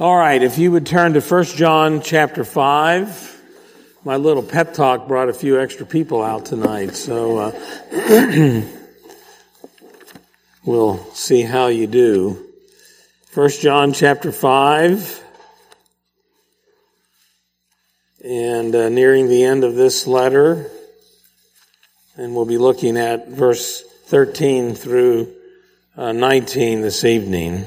All right, if you would turn to 1 John chapter 5. My little pep talk brought a few extra people out tonight, so uh, we'll see how you do. 1 John chapter 5. And uh, nearing the end of this letter, and we'll be looking at verse 13 through uh, 19 this evening.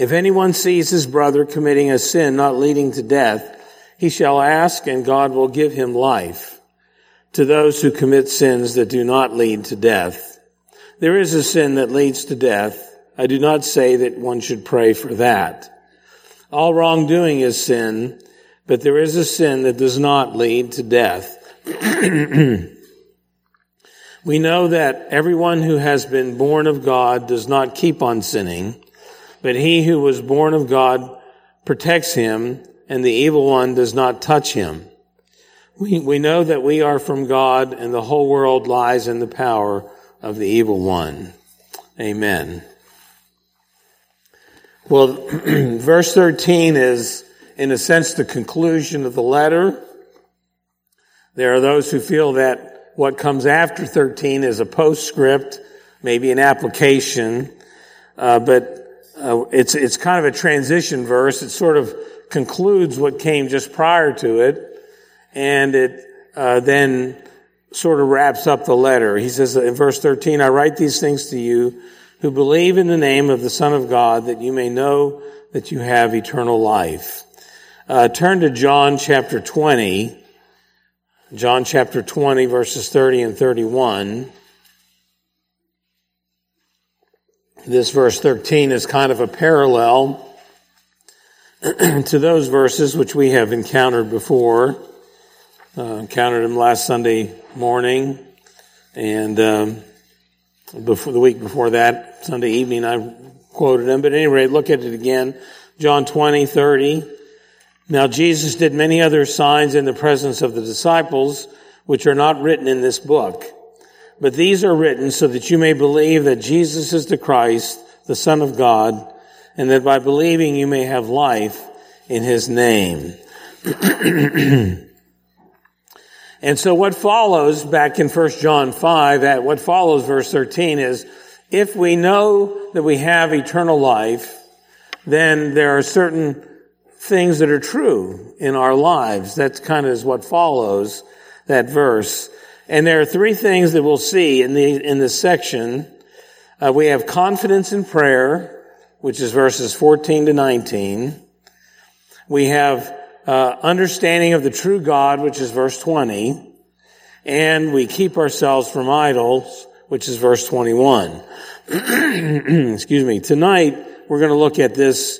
If anyone sees his brother committing a sin not leading to death, he shall ask and God will give him life to those who commit sins that do not lead to death. There is a sin that leads to death. I do not say that one should pray for that. All wrongdoing is sin, but there is a sin that does not lead to death. we know that everyone who has been born of God does not keep on sinning but he who was born of God protects him, and the evil one does not touch him. We, we know that we are from God, and the whole world lies in the power of the evil one. Amen. Well, verse 13 is, in a sense, the conclusion of the letter. There are those who feel that what comes after 13 is a postscript, maybe an application, uh, but uh, it's, it's kind of a transition verse. It sort of concludes what came just prior to it, and it uh, then sort of wraps up the letter. He says in verse 13, I write these things to you who believe in the name of the Son of God that you may know that you have eternal life. Uh, turn to John chapter 20. John chapter 20 verses 30 and 31. This verse 13 is kind of a parallel to those verses which we have encountered before. Uh, encountered them last Sunday morning, and um, before the week before that, Sunday evening, I quoted them. But anyway, look at it again. John 20, 30. Now Jesus did many other signs in the presence of the disciples, which are not written in this book. But these are written so that you may believe that Jesus is the Christ, the Son of God, and that by believing you may have life in his name. and so what follows back in 1 John 5, at what follows verse 13 is, if we know that we have eternal life, then there are certain things that are true in our lives. That kind of is what follows that verse. And there are three things that we'll see in the in this section. Uh, we have confidence in prayer, which is verses 14 to 19. We have uh, understanding of the true God, which is verse 20. And we keep ourselves from idols, which is verse 21. Excuse me. Tonight, we're going to look at this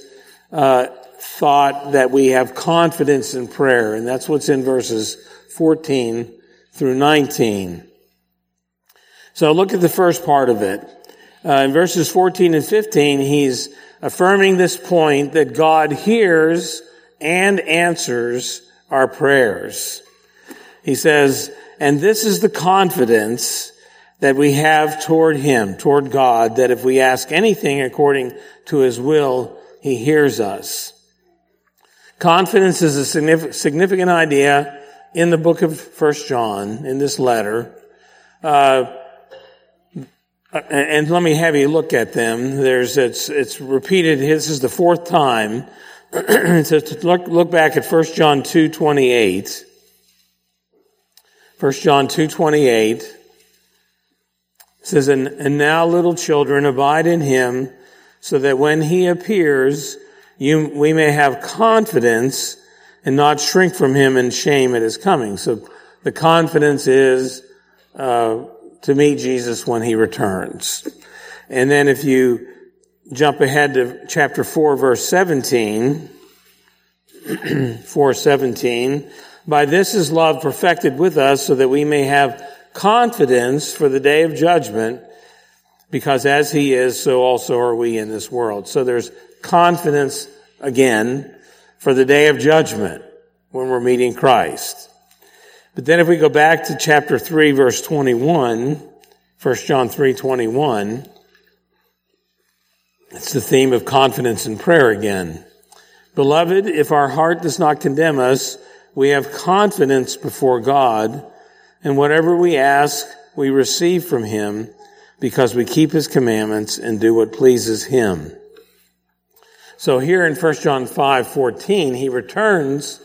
uh, thought that we have confidence in prayer, and that's what's in verses 14 through 19. So look at the first part of it. Uh, in verses 14 and 15, he's affirming this point that God hears and answers our prayers. He says, and this is the confidence that we have toward Him, toward God, that if we ask anything according to His will, He hears us. Confidence is a significant idea in the book of First John, in this letter, uh, and let me have you look at them. There's it's it's repeated. This is the fourth time. to look look back at First John two twenty eight. First John two twenty eight says, and, and now little children abide in him, so that when he appears, you we may have confidence and not shrink from him in shame at his coming. So the confidence is uh, to meet Jesus when he returns. And then if you jump ahead to chapter 4, verse 17. 417. By this is love perfected with us so that we may have confidence for the day of judgment because as he is, so also are we in this world. So there's confidence again for the day of judgment when we're meeting Christ. But then if we go back to chapter 3 verse 21, 1 John 3 21, it's the theme of confidence in prayer again. Beloved, if our heart does not condemn us, we have confidence before God, and whatever we ask, we receive from Him because we keep His commandments and do what pleases Him. So here in 1 John 5, 14, he returns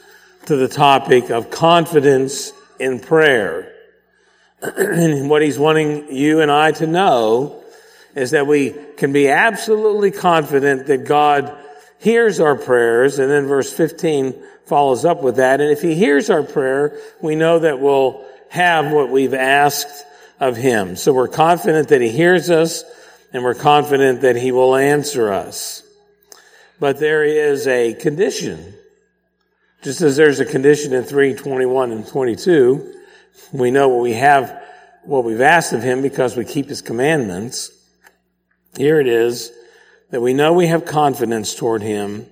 to the topic of confidence in prayer. and what he's wanting you and I to know is that we can be absolutely confident that God hears our prayers. And then verse 15 follows up with that. And if he hears our prayer, we know that we'll have what we've asked of him. So we're confident that he hears us and we're confident that he will answer us. But there is a condition. Just as there's a condition in 3, 21 and 22, we know what we have, what we've asked of him because we keep his commandments. Here it is that we know we have confidence toward him,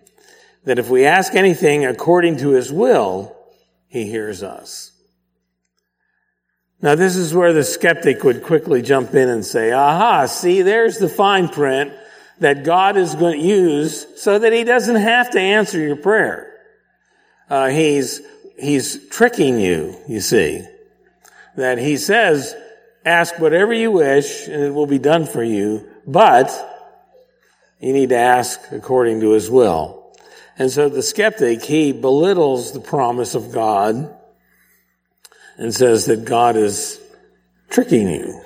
that if we ask anything according to his will, he hears us. Now this is where the skeptic would quickly jump in and say, aha, see, there's the fine print that God is going to use so that he doesn't have to answer your prayer. Uh, he's, he's tricking you, you see. That he says, ask whatever you wish and it will be done for you, but you need to ask according to his will. And so the skeptic, he belittles the promise of God and says that God is tricking you.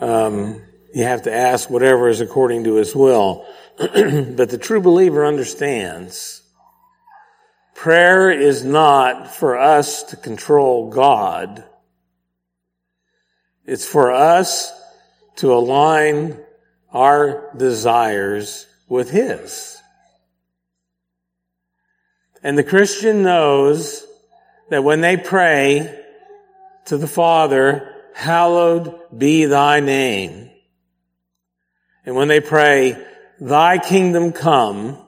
Um, you have to ask whatever is according to his will. but the true believer understands prayer is not for us to control God. It's for us to align our desires with His. And the Christian knows that when they pray to the Father, hallowed be thy name. And when they pray, thy kingdom come,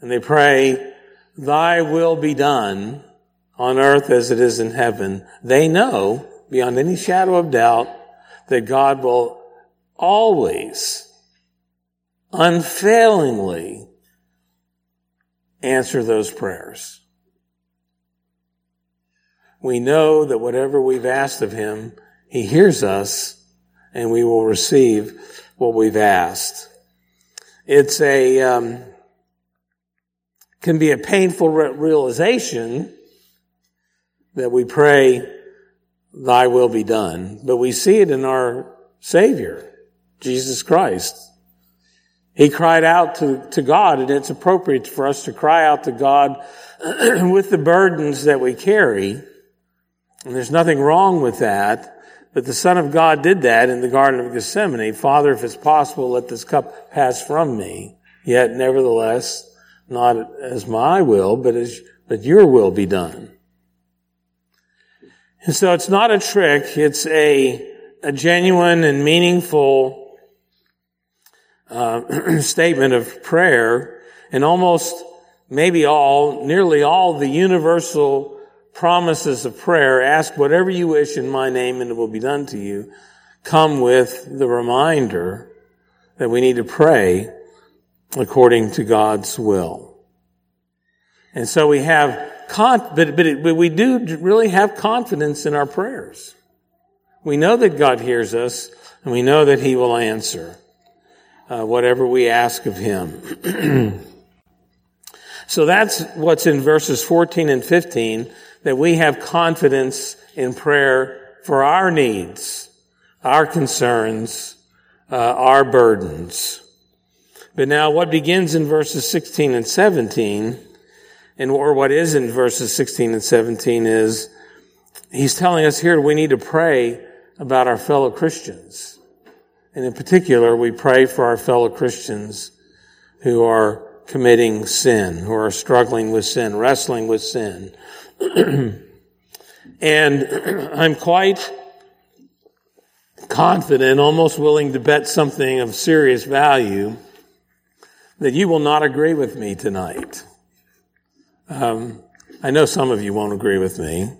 and they pray, thy will be done on earth as it is in heaven, they know beyond any shadow of doubt that God will always, unfailingly answer those prayers. We know that whatever we've asked of Him, He hears us and we will receive what we've asked. It's a, um, can be a painful re- realization that we pray, thy will be done, but we see it in our Savior, Jesus Christ. He cried out to, to God, and it's appropriate for us to cry out to God with the burdens that we carry. And there's nothing wrong with that. But the Son of God did that in the Garden of Gethsemane. Father, if it's possible, let this cup pass from me. Yet, nevertheless, not as my will, but as, but your will be done. And so it's not a trick. It's a, a genuine and meaningful uh, statement of prayer and almost maybe all, nearly all the universal promises of prayer, ask whatever you wish in my name and it will be done to you, come with the reminder that we need to pray according to God's will. And so we have, but, but, it, but we do really have confidence in our prayers. We know that God hears us and we know that He will answer uh, whatever we ask of Him. so that's what's in verses 14 and 15 that we have confidence in prayer for our needs, our concerns, uh, our burdens. But now what begins in verses 16 and 17, and or what is in verses 16 and 17 is, he's telling us here we need to pray about our fellow Christians. And in particular, we pray for our fellow Christians who are committing sin, who are struggling with sin, wrestling with sin. and I'm quite confident, almost willing to bet something of serious value that you will not agree with me tonight. Um, I know some of you won't agree with me.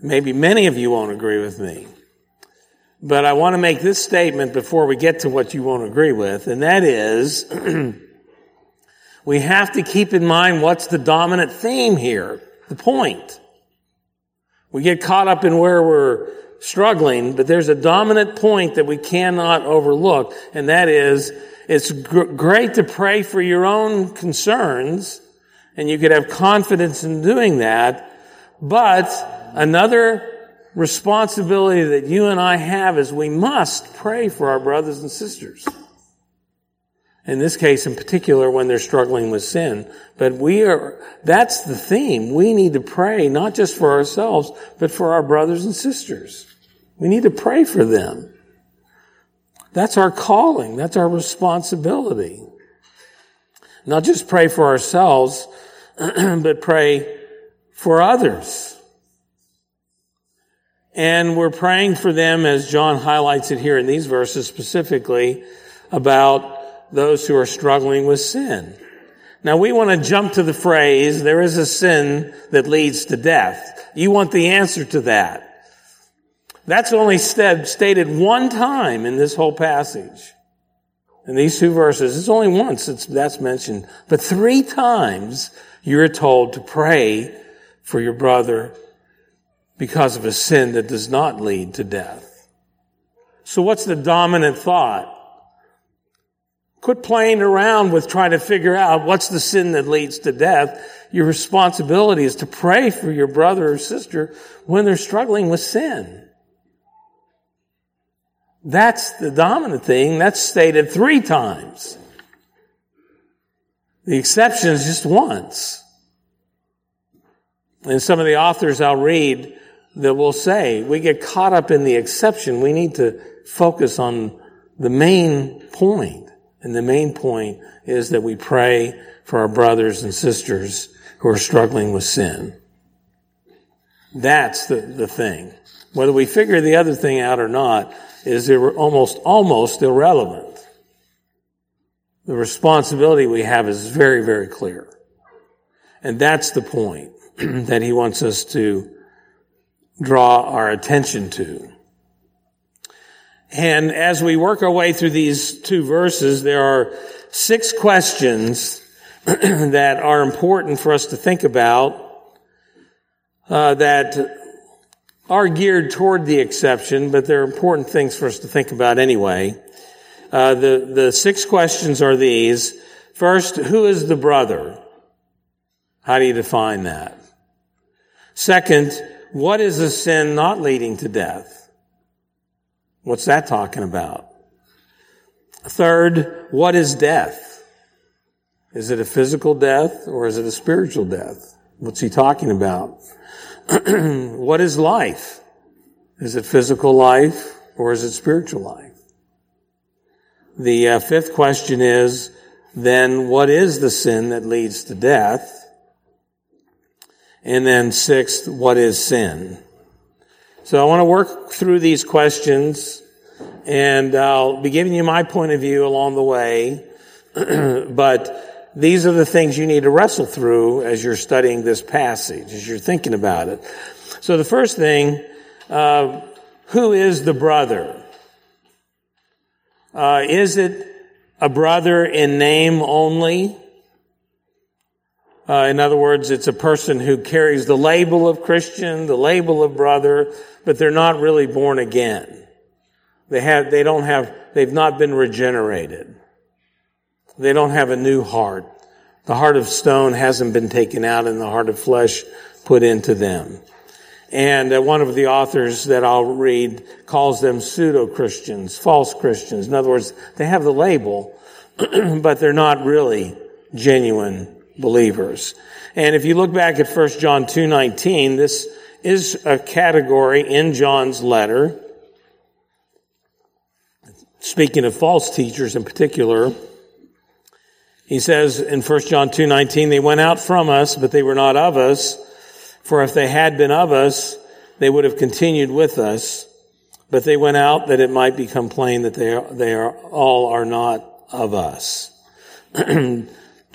Maybe many of you won't agree with me. But I want to make this statement before we get to what you won't agree with, and that is, we have to keep in mind what's the dominant theme here, the point. We get caught up in where we're struggling, but there's a dominant point that we cannot overlook, and that is, it's gr- great to pray for your own concerns, and you could have confidence in doing that, but another responsibility that you and I have is we must pray for our brothers and sisters. In this case, in particular, when they're struggling with sin. But we are, that's the theme. We need to pray not just for ourselves, but for our brothers and sisters. We need to pray for them. That's our calling. That's our responsibility. Not just pray for ourselves, but pray for others. And we're praying for them, as John highlights it here in these verses specifically, about those who are struggling with sin. Now we want to jump to the phrase, there is a sin that leads to death. You want the answer to that. That's only stated one time in this whole passage. In these two verses, it's only once that's mentioned. But three times you're told to pray for your brother because of a sin that does not lead to death. So what's the dominant thought? Quit playing around with trying to figure out what's the sin that leads to death. Your responsibility is to pray for your brother or sister when they're struggling with sin. That's the dominant thing. That's stated three times. The exception is just once. And some of the authors I'll read that will say we get caught up in the exception. We need to focus on the main point. And the main point is that we pray for our brothers and sisters who are struggling with sin. That's the, the thing. Whether we figure the other thing out or not is almost, almost irrelevant. The responsibility we have is very, very clear. And that's the point that he wants us to draw our attention to. And as we work our way through these two verses, there are six questions that are important for us to think about uh, that are geared toward the exception, but they're important things for us to think about anyway. Uh, the the six questions are these: first, who is the brother? How do you define that? Second, what is a sin not leading to death? What's that talking about? Third, what is death? Is it a physical death or is it a spiritual death? What's he talking about? what is life? Is it physical life or is it spiritual life? The uh, fifth question is, then what is the sin that leads to death? And then sixth, what is sin? So I want to work through these questions and I'll be giving you my point of view along the way. but these are the things you need to wrestle through as you're studying this passage, as you're thinking about it. So the first thing, uh, who is the brother? Uh, is it a brother in name only? Uh, in other words, it's a person who carries the label of Christian, the label of brother, but they're not really born again. They have, they don't have, they've not been regenerated. They don't have a new heart. The heart of stone hasn't been taken out and the heart of flesh put into them. And uh, one of the authors that I'll read calls them pseudo-Christians, false Christians. In other words, they have the label, but they're not really genuine believers. And if you look back at 1 John 2:19, this is a category in John's letter. speaking of false teachers in particular, he says in 1 John 2:19, they went out from us, but they were not of us. For if they had been of us, they would have continued with us. But they went out that it might become plain that they are, they are all are not of us.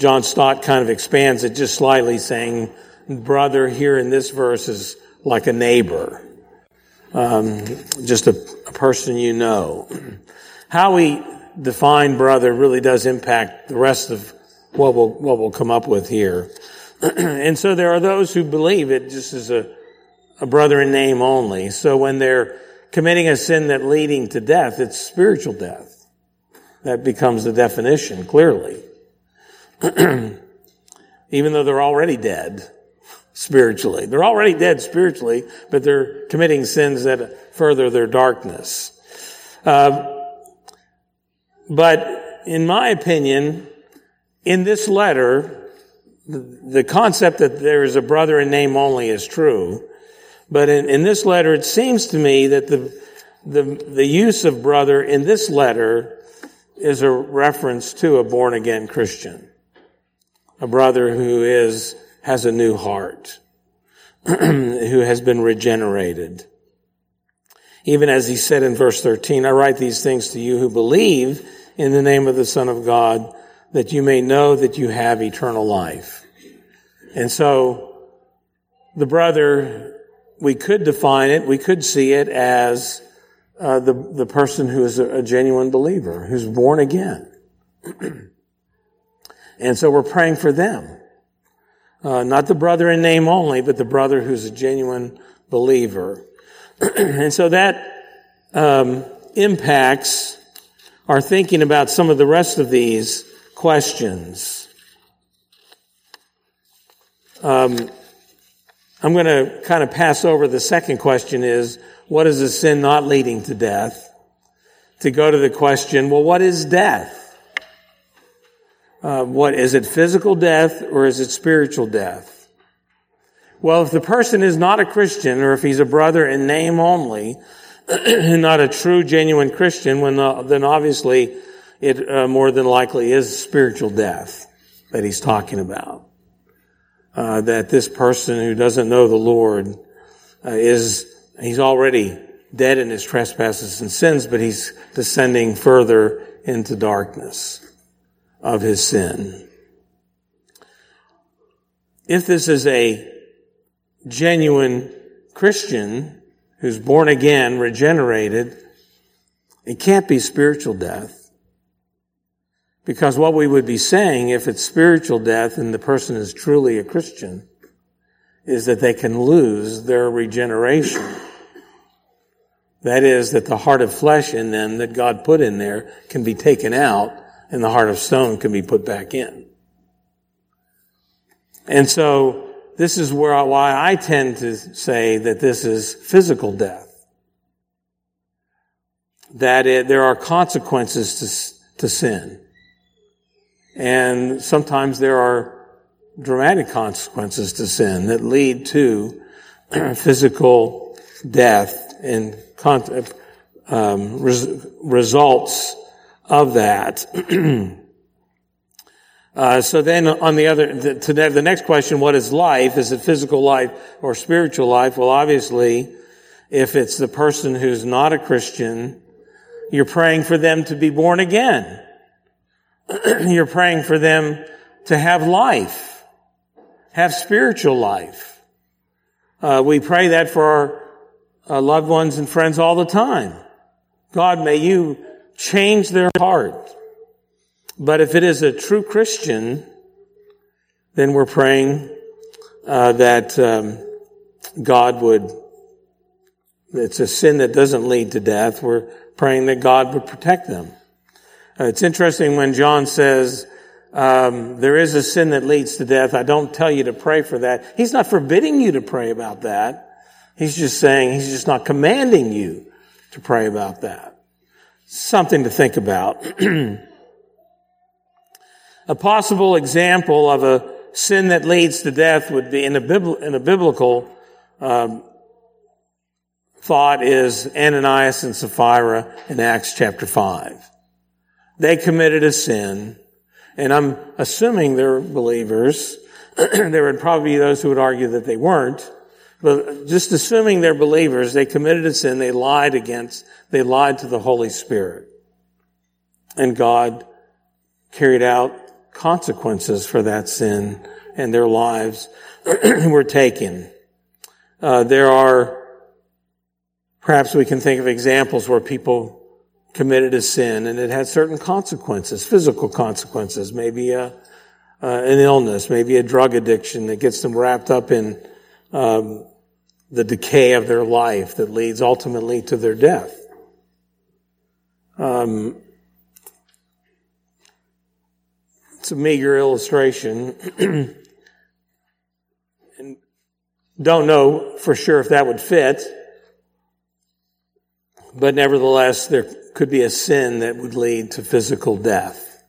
John Stott kind of expands it just slightly, saying, brother here in this verse is like a neighbor, um, just a, a person you know. How we define brother really does impact the rest of what we'll, what we'll come up with here. and so there are those who believe it just is a, a brother in name only. So when they're committing a sin that leading to death, it's spiritual death. That becomes the definition clearly. Even though they're already dead spiritually. They're already dead spiritually, but they're committing sins that further their darkness. Uh, but in my opinion, in this letter, the concept that there is a brother in name only is true. But in, in this letter, it seems to me that the, the, the use of brother in this letter is a reference to a born again Christian. A brother who is, has a new heart, who has been regenerated. Even as he said in verse 13, I write these things to you who believe in the name of the Son of God, that you may know that you have eternal life. And so, the brother, we could define it, we could see it as uh, the, the person who is a, a genuine believer, who's born again. and so we're praying for them. Uh, not the brother in name only, but the brother who's a genuine believer. and so that um, impacts our thinking about some of the rest of these questions. Um, I'm going to kind of pass over the second question is, what is a sin not leading to death? To go to the question, well, what is death? Uh, what is it physical death or is it spiritual death? Well, if the person is not a Christian or if he's a brother in name only, not a true, genuine Christian, uh, then obviously it uh, more than likely is spiritual death that he's talking about. Uh, that this person who doesn't know the Lord uh, is, he's already dead in his trespasses and sins, but he's descending further into darkness of his sin. If this is a genuine Christian, who's born again, regenerated, it can't be spiritual death. Because what we would be saying, if it's spiritual death and the person is truly a Christian, is that they can lose their regeneration. That is, that the heart of flesh in them that God put in there can be taken out and the heart of stone can be put back in. And so this is where, why I tend to say that this is physical death. That it, there are consequences to, to sin. And sometimes there are dramatic consequences to sin that lead to physical death and um, res- results of that. Uh, so then on the other, the, to the next question, what is life? Is it physical life or spiritual life? Well, obviously, if it's the person who's not a Christian, you're praying for them to be born again. you're praying for them to have life, have spiritual life. Uh, we pray that for our uh, loved ones and friends all the time. God, may you change their heart. But if it is a true Christian, then we're praying uh, that um, God would. It's a sin that doesn't lead to death. We're praying that God would protect them. Uh, it's interesting when John says um, there is a sin that leads to death. I don't tell you to pray for that. He's not forbidding you to pray about that. He's just saying he's just not commanding you to pray about that. Something to think about. A possible example of a sin that leads to death would be in a, bibl- in a biblical um, thought is Ananias and Sapphira in Acts chapter 5. They committed a sin, and I'm assuming they're believers. there would probably be those who would argue that they weren't. But just assuming they're believers, they committed a sin, they lied against, they lied to the Holy Spirit. And God carried out consequences for that sin, and their lives were taken. Uh, there are Perhaps we can think of examples where people committed a sin and it had certain consequences, physical consequences, maybe a, uh, an illness, maybe a drug addiction that gets them wrapped up in um, the decay of their life that leads ultimately to their death. Um, it's a meager illustration. and don't know for sure if that would fit. But nevertheless, there could be a sin that would lead to physical death,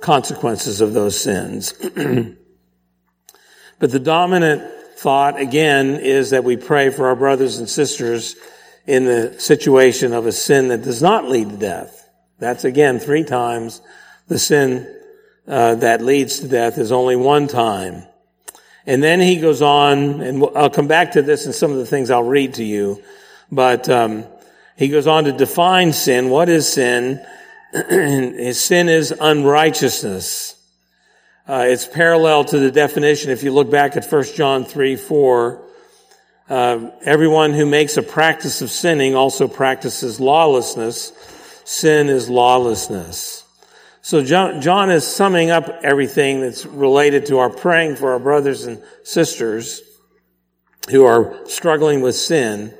consequences of those sins. but the dominant thought, again, is that we pray for our brothers and sisters in the situation of a sin that does not lead to death. That's again three times. The sin uh, that leads to death is only one time. And then he goes on, and I'll come back to this and some of the things I'll read to you. But um, he goes on to define sin. What is sin? His sin is unrighteousness. Uh, it's parallel to the definition. If you look back at 1 John 3, 4, uh, everyone who makes a practice of sinning also practices lawlessness. Sin is lawlessness. So John, John is summing up everything that's related to our praying for our brothers and sisters who are struggling with sin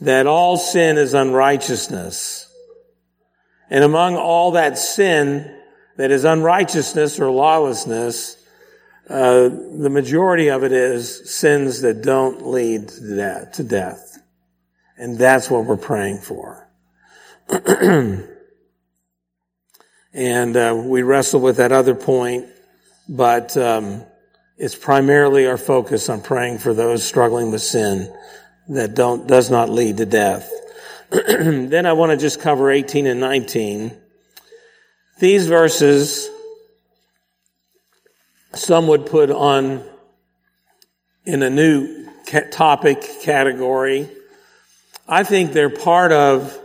that all sin is unrighteousness. And among all that sin that is unrighteousness or lawlessness, uh, the majority of it is sins that don't lead to death, to death. And that's what we're praying for. and uh, we wrestle with that other point, but um, it's primarily our focus on praying for those struggling with sin that don't, does not lead to death. then I want to just cover 18 and 19. These verses, some would put on in a new topic category. I think they're part of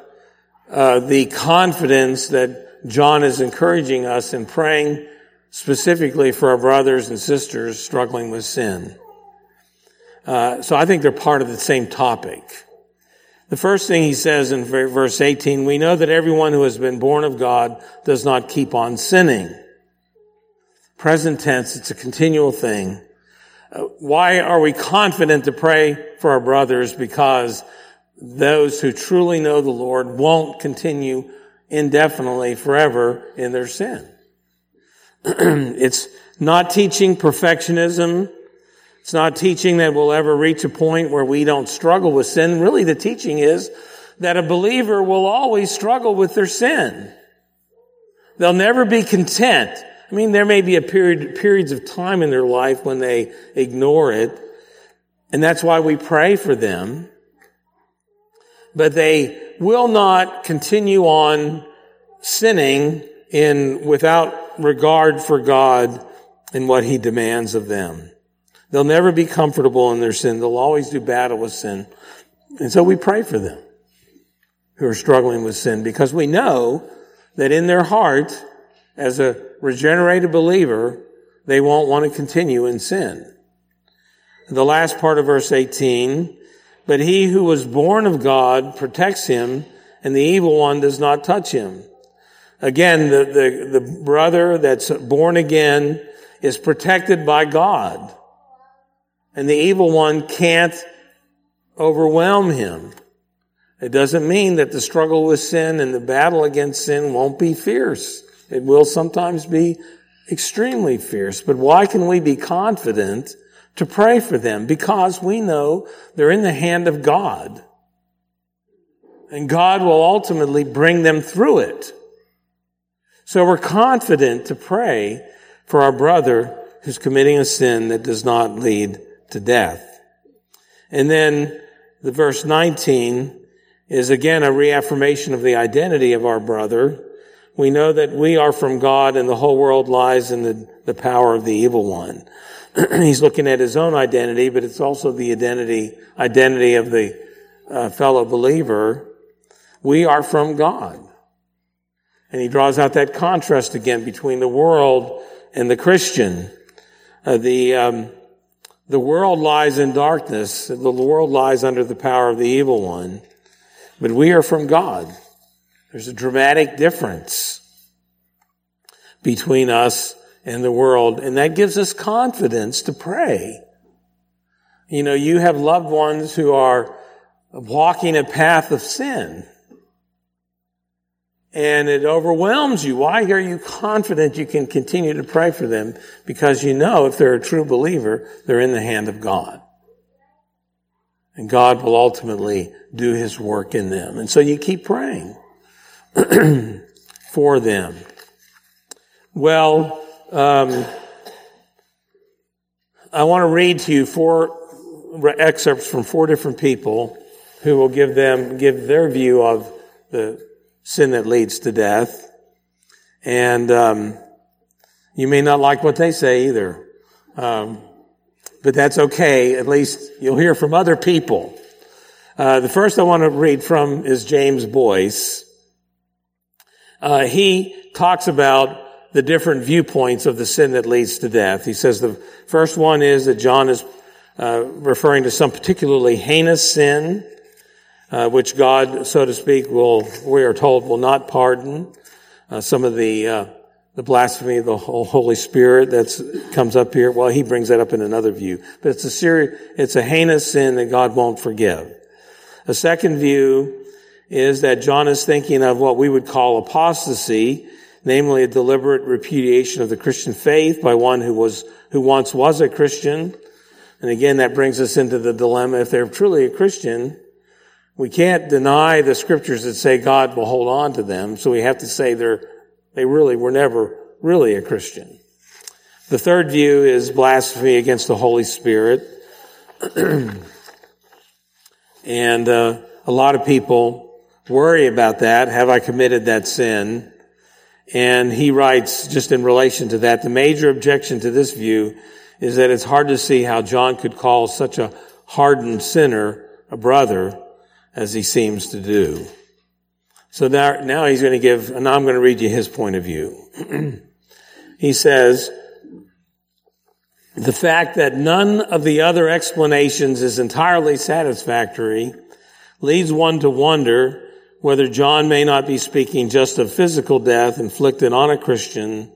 uh, the confidence that John is encouraging us in praying specifically for our brothers and sisters struggling with sin. Uh, so I think they're part of the same topic. The first thing he says in verse 18, we know that everyone who has been born of God does not keep on sinning. Present tense, it's a continual thing. Uh, why are we confident to pray for our brothers? Because those who truly know the Lord won't continue indefinitely forever in their sin. it's not teaching perfectionism. It's not teaching that we'll ever reach a point where we don't struggle with sin. Really, the teaching is that a believer will always struggle with their sin. They'll never be content. I mean, there may be a period, periods of time in their life when they ignore it, and that's why we pray for them. But they will not continue on sinning in without regard for God and what He demands of them. They'll never be comfortable in their sin. They'll always do battle with sin. And so we pray for them who are struggling with sin because we know that in their heart, as a regenerated believer, they won't want to continue in sin. The last part of verse 18, but he who was born of God protects him and the evil one does not touch him. Again, the, the, the brother that's born again is protected by God and the evil one can't overwhelm him. It doesn't mean that the struggle with sin and the battle against sin won't be fierce. It will sometimes be extremely fierce. But why can we be confident to pray for them? Because we know they're in the hand of God. And God will ultimately bring them through it. So we're confident to pray for our brother who's committing a sin that does not lead to death. And then the verse 19, is again a reaffirmation of the identity of our brother. We know that we are from God and the whole world lies in the, the power of the evil one. He's looking at his own identity, but it's also the identity, identity of the uh, fellow believer. We are from God. And he draws out that contrast again between the world and the Christian. Uh, the, um, the world lies in darkness. The world lies under the power of the evil one. But we are from God. There's a dramatic difference between us and the world. And that gives us confidence to pray. You know, you have loved ones who are walking a path of sin and it overwhelms you. Why are you confident you can continue to pray for them? Because you know if they're a true believer, they're in the hand of God. And God will ultimately do his work in them. And so you keep praying for them. Well, um, I want to read to you four excerpts from four different people who will give them, give their view of the sin that leads to death. And um, you may not like what they say either. Um, but that's okay. At least you'll hear from other people. Uh, the first I want to read from is James Boice. Uh, he talks about the different viewpoints of the sin that leads to death. He says the first one is that John is uh, referring to some particularly heinous sin uh, which God, so to speak, will, we are told, will not pardon. Uh, some of the, uh, the blasphemy of the Holy Spirit that comes up here. Well, he brings that up in another view. But it's a serious, it's a heinous sin that God won't forgive. A second view is that John is thinking of what we would call apostasy, namely a deliberate repudiation of the Christian faith by one who was, who once was a Christian. And again, that brings us into the dilemma. If they're truly a Christian, we can't deny the scriptures that say God will hold on to them, so we have to say they're, they really were never really a Christian. The third view is blasphemy against the Holy Spirit. and uh, a lot of people worry about that. Have I committed that sin? And he writes, just in relation to that, the major objection to this view is that it's hard to see how John could call such a hardened sinner a brother as he seems to do. So now, now he's going to give, and now I'm going to read you his point of view. he says, the fact that none of the other explanations is entirely satisfactory leads one to wonder whether John may not be speaking just of physical death inflicted on a Christian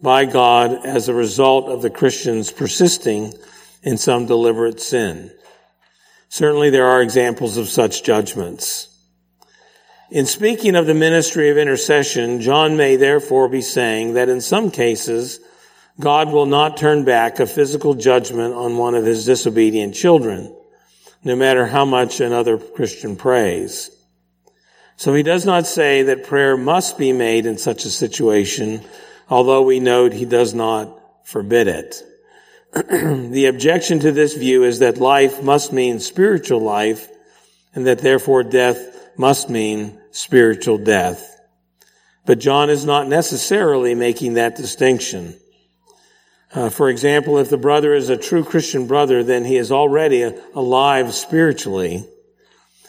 by God as a result of the Christian's persisting in some deliberate sin. Certainly there are examples of such judgments. In speaking of the ministry of intercession, John may therefore be saying that in some cases, God will not turn back a physical judgment on one of his disobedient children, no matter how much another Christian prays. So he does not say that prayer must be made in such a situation, although we note he does not forbid it. the objection to this view is that life must mean spiritual life and that therefore death must mean spiritual death. But John is not necessarily making that distinction. Uh, for example, if the brother is a true Christian brother, then he is already alive spiritually.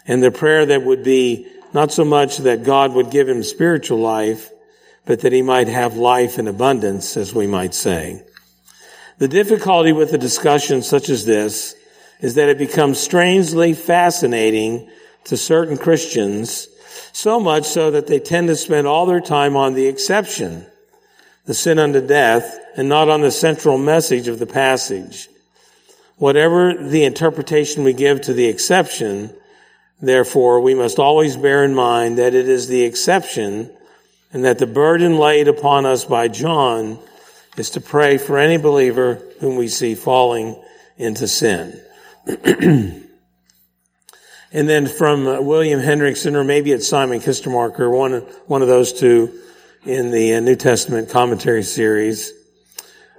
And the prayer that would be not so much that God would give him spiritual life, but that he might have life in abundance, as we might say. The difficulty with a discussion such as this is that it becomes strangely fascinating to certain Christians, so much so that they tend to spend all their time on the exception, the sin unto death, and not on the central message of the passage. Whatever the interpretation we give to the exception, therefore, we must always bear in mind that it is the exception and that the burden laid upon us by John is to pray for any believer whom we see falling into sin. and then from uh, William Hendriksen, or maybe it's Simon Kistemaker, one, one of those two in the uh, New Testament commentary series,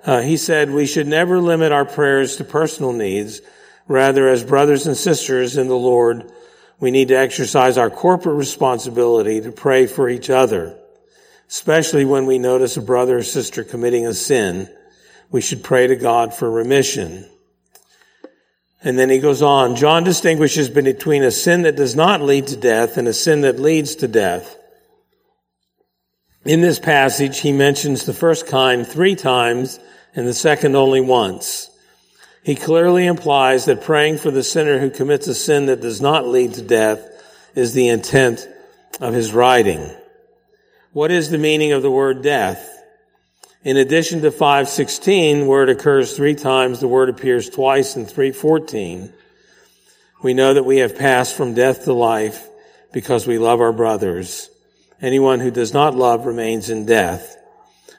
uh, he said, we should never limit our prayers to personal needs. Rather, as brothers and sisters in the Lord, we need to exercise our corporate responsibility to pray for each other, especially when we notice a brother or sister committing a sin. We should pray to God for remission. And then he goes on, John distinguishes between a sin that does not lead to death and a sin that leads to death. In this passage, he mentions the first kind three times and the second only once. He clearly implies that praying for the sinner who commits a sin that does not lead to death is the intent of his writing. What is the meaning of the word death? In addition to 516, where it occurs three times, the word appears twice in 314. We know that we have passed from death to life because we love our brothers. Anyone who does not love remains in death.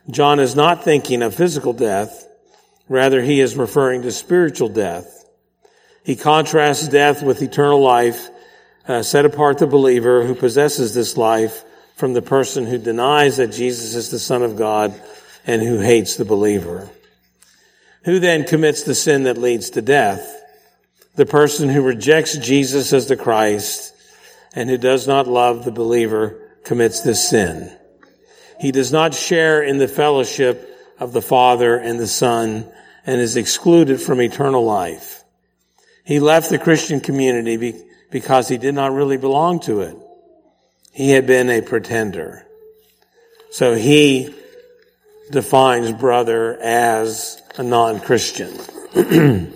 John is not thinking of physical death. Rather, he is referring to spiritual death. He contrasts death with eternal life, uh, set apart the believer who possesses this life from the person who denies that Jesus is the Son of God and who hates the believer. Who then commits the sin that leads to death? The person who rejects Jesus as the Christ and who does not love the believer commits this sin. He does not share in the fellowship of the Father and the Son and is excluded from eternal life. He left the Christian community because he did not really belong to it. He had been a pretender. So he defines brother as a non-Christian.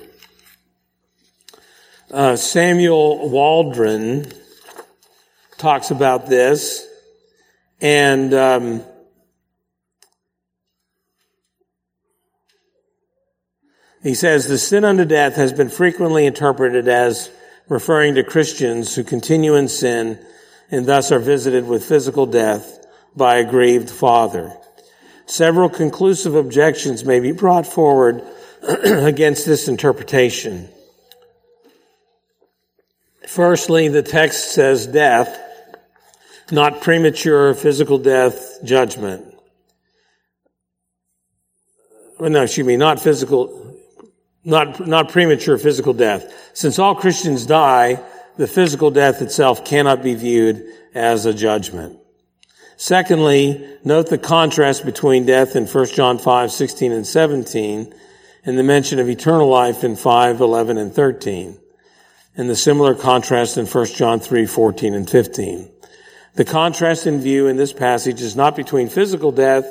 uh, Samuel Waldron talks about this, and um, he says the sin unto death has been frequently interpreted as referring to Christians who continue in sin and thus are visited with physical death by a grieved father. Several conclusive objections may be brought forward against this interpretation. Firstly, the text says death, not premature physical death judgment. Well, no, excuse me, not physical, not, not premature physical death. Since all Christians die, the physical death itself cannot be viewed as a judgment. Secondly, note the contrast between death in 1 John 5, 16 and 17 and the mention of eternal life in 5, 11 and 13 and the similar contrast in 1 John 3, 14 and 15. The contrast in view in this passage is not between physical death,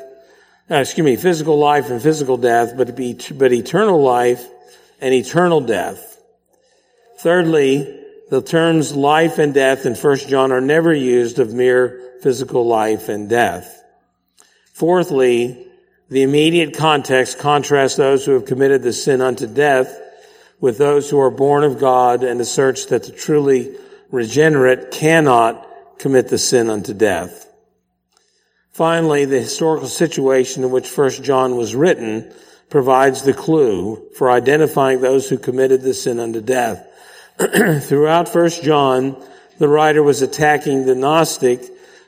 uh, excuse me, physical life and physical death, but, be, but eternal life and eternal death. Thirdly, the terms life and death in 1 John are never used of mere physical life and death. Fourthly, the immediate context contrasts those who have committed the sin unto death with those who are born of God and asserts that the truly regenerate cannot commit the sin unto death. Finally, the historical situation in which First John was written provides the clue for identifying those who committed the sin unto death. Throughout First John, the writer was attacking the Gnostic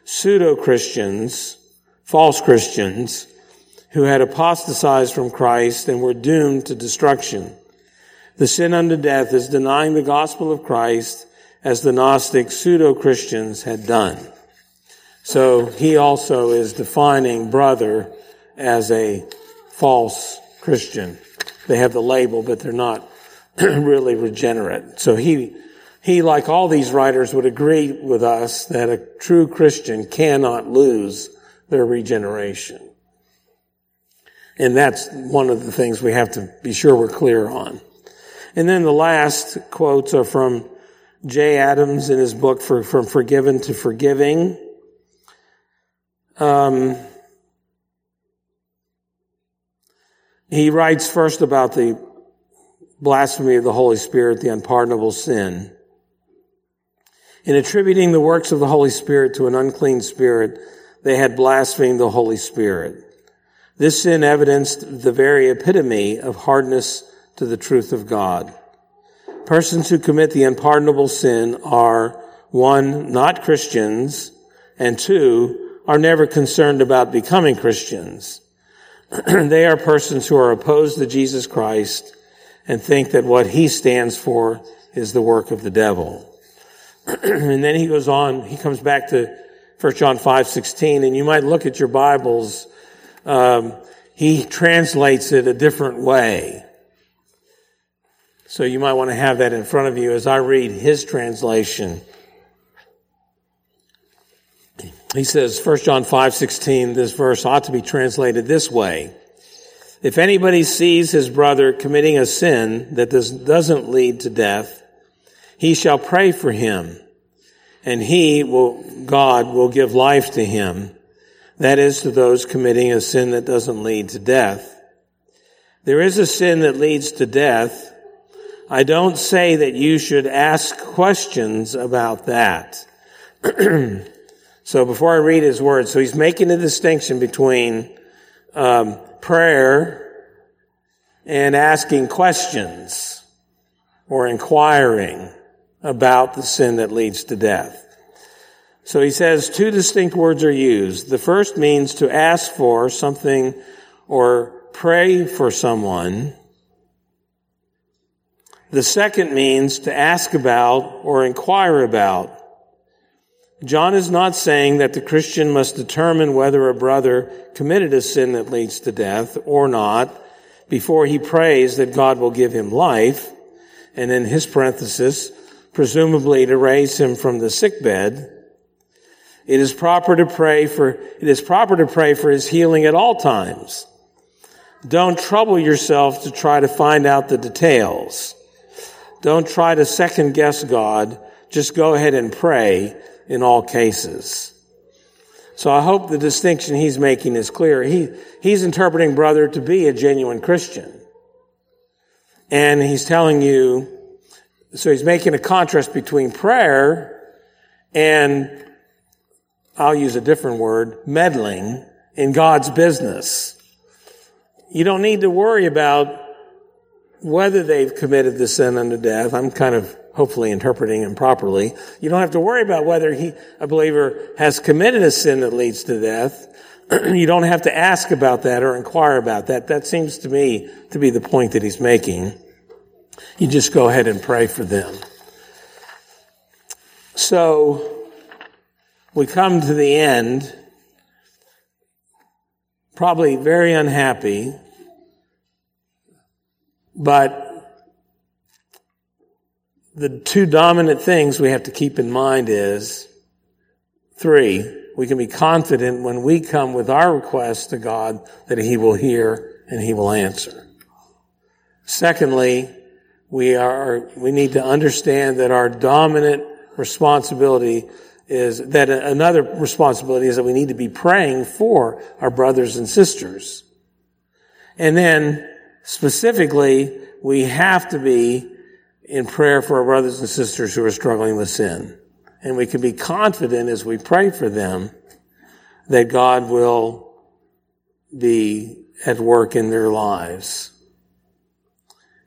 pseudo-Christians, false Christians, who had apostatized from Christ and were doomed to destruction. The sin unto death is denying the gospel of Christ as the Gnostic pseudo-Christians had done. So he also is defining brother as a false Christian. They have the label, but they're not really regenerate. So he he, like all these writers, would agree with us that a true Christian cannot lose their regeneration. And that's one of the things we have to be sure we're clear on. And then the last quotes are from Jay Adams in his book for, From Forgiven to Forgiving. Um, he writes first about the blasphemy of the Holy Spirit, the unpardonable sin. In attributing the works of the Holy Spirit to an unclean spirit, they had blasphemed the Holy Spirit. This sin evidenced the very epitome of hardness to the truth of God. Persons who commit the unpardonable sin are one, not Christians, and two, are never concerned about becoming Christians. they are persons who are opposed to Jesus Christ and think that what he stands for is the work of the devil. and then he goes on, he comes back to 1 John 5, 16, and you might look at your Bibles. Um, he translates it a different way. So you might want to have that in front of you as I read his translation. He says, 1 John 5, 16, this verse ought to be translated this way. If anybody sees his brother committing a sin that doesn't lead to death, he shall pray for him, and he will, God will give life to him. That is to those committing a sin that doesn't lead to death. There is a sin that leads to death. I don't say that you should ask questions about that. so before I read his words, so he's making a distinction between um, prayer and asking questions or inquiring about the sin that leads to death. So he says two distinct words are used. The first means to ask for something or pray for someone. The second means to ask about or inquire about. John is not saying that the Christian must determine whether a brother committed a sin that leads to death or not before he prays that God will give him life. And in his parenthesis, presumably to raise him from the sick bed. It is proper to pray for, it is proper to pray for his healing at all times. Don't trouble yourself to try to find out the details. Don't try to second guess God. Just go ahead and pray in all cases. So I hope the distinction he's making is clear. He, he's interpreting brother to be a genuine Christian. And he's telling you, so he's making a contrast between prayer and I'll use a different word, meddling in God's business. You don't need to worry about whether they've committed the sin unto death. I'm kind of hopefully interpreting him properly. You don't have to worry about whether he, a believer has committed a sin that leads to death. you don't have to ask about that or inquire about that. That seems to me to be the point that he's making. You just go ahead and pray for them. So, we come to the end, probably very unhappy, but the two dominant things we have to keep in mind is three, we can be confident when we come with our request to God that He will hear and He will answer. Secondly, we are, we need to understand that our dominant responsibility is that another responsibility is that we need to be praying for our brothers and sisters. And then specifically, we have to be in prayer for our brothers and sisters who are struggling with sin. And we can be confident as we pray for them that God will be at work in their lives.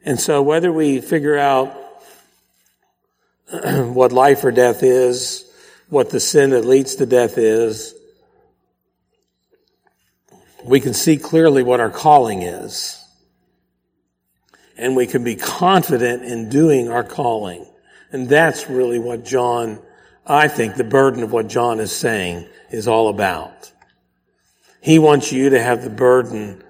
And so whether we figure out what life or death is, what the sin that leads to death is, we can see clearly what our calling is and we can be confident in doing our calling. And that's really what John, I think the burden of what John is saying is all about. He wants you to have the burden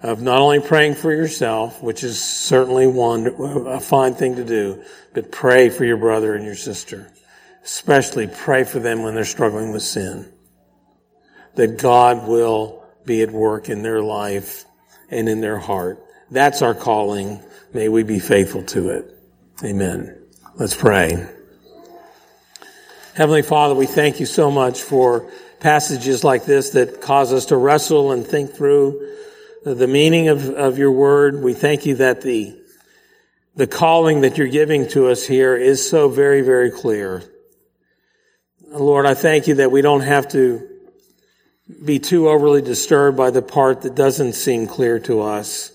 of not only praying for yourself, which is certainly one, a fine thing to do, but pray for your brother and your sister. Especially pray for them when they're struggling with sin. That God will be at work in their life and in their heart. That's our calling. May we be faithful to it. Amen. Let's pray. Heavenly Father, we thank you so much for passages like this that cause us to wrestle and think through the meaning of, of your word. We thank you that the, the calling that you're giving to us here is so very, very clear. Lord, I thank you that we don't have to be too overly disturbed by the part that doesn't seem clear to us,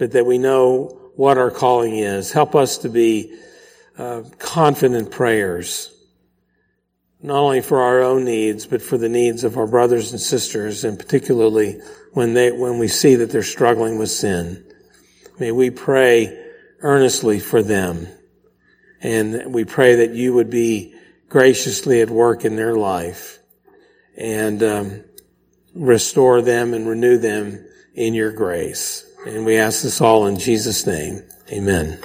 but that we know what our calling is. Help us to be uh, confident prayers, not only for our own needs, but for the needs of our brothers and sisters, and particularly when they, when we see that they're struggling with sin. May we pray earnestly for them. And we pray that you would be graciously at work in their life and um, restore them and renew them in your grace. And we ask this all in Jesus' name. Amen.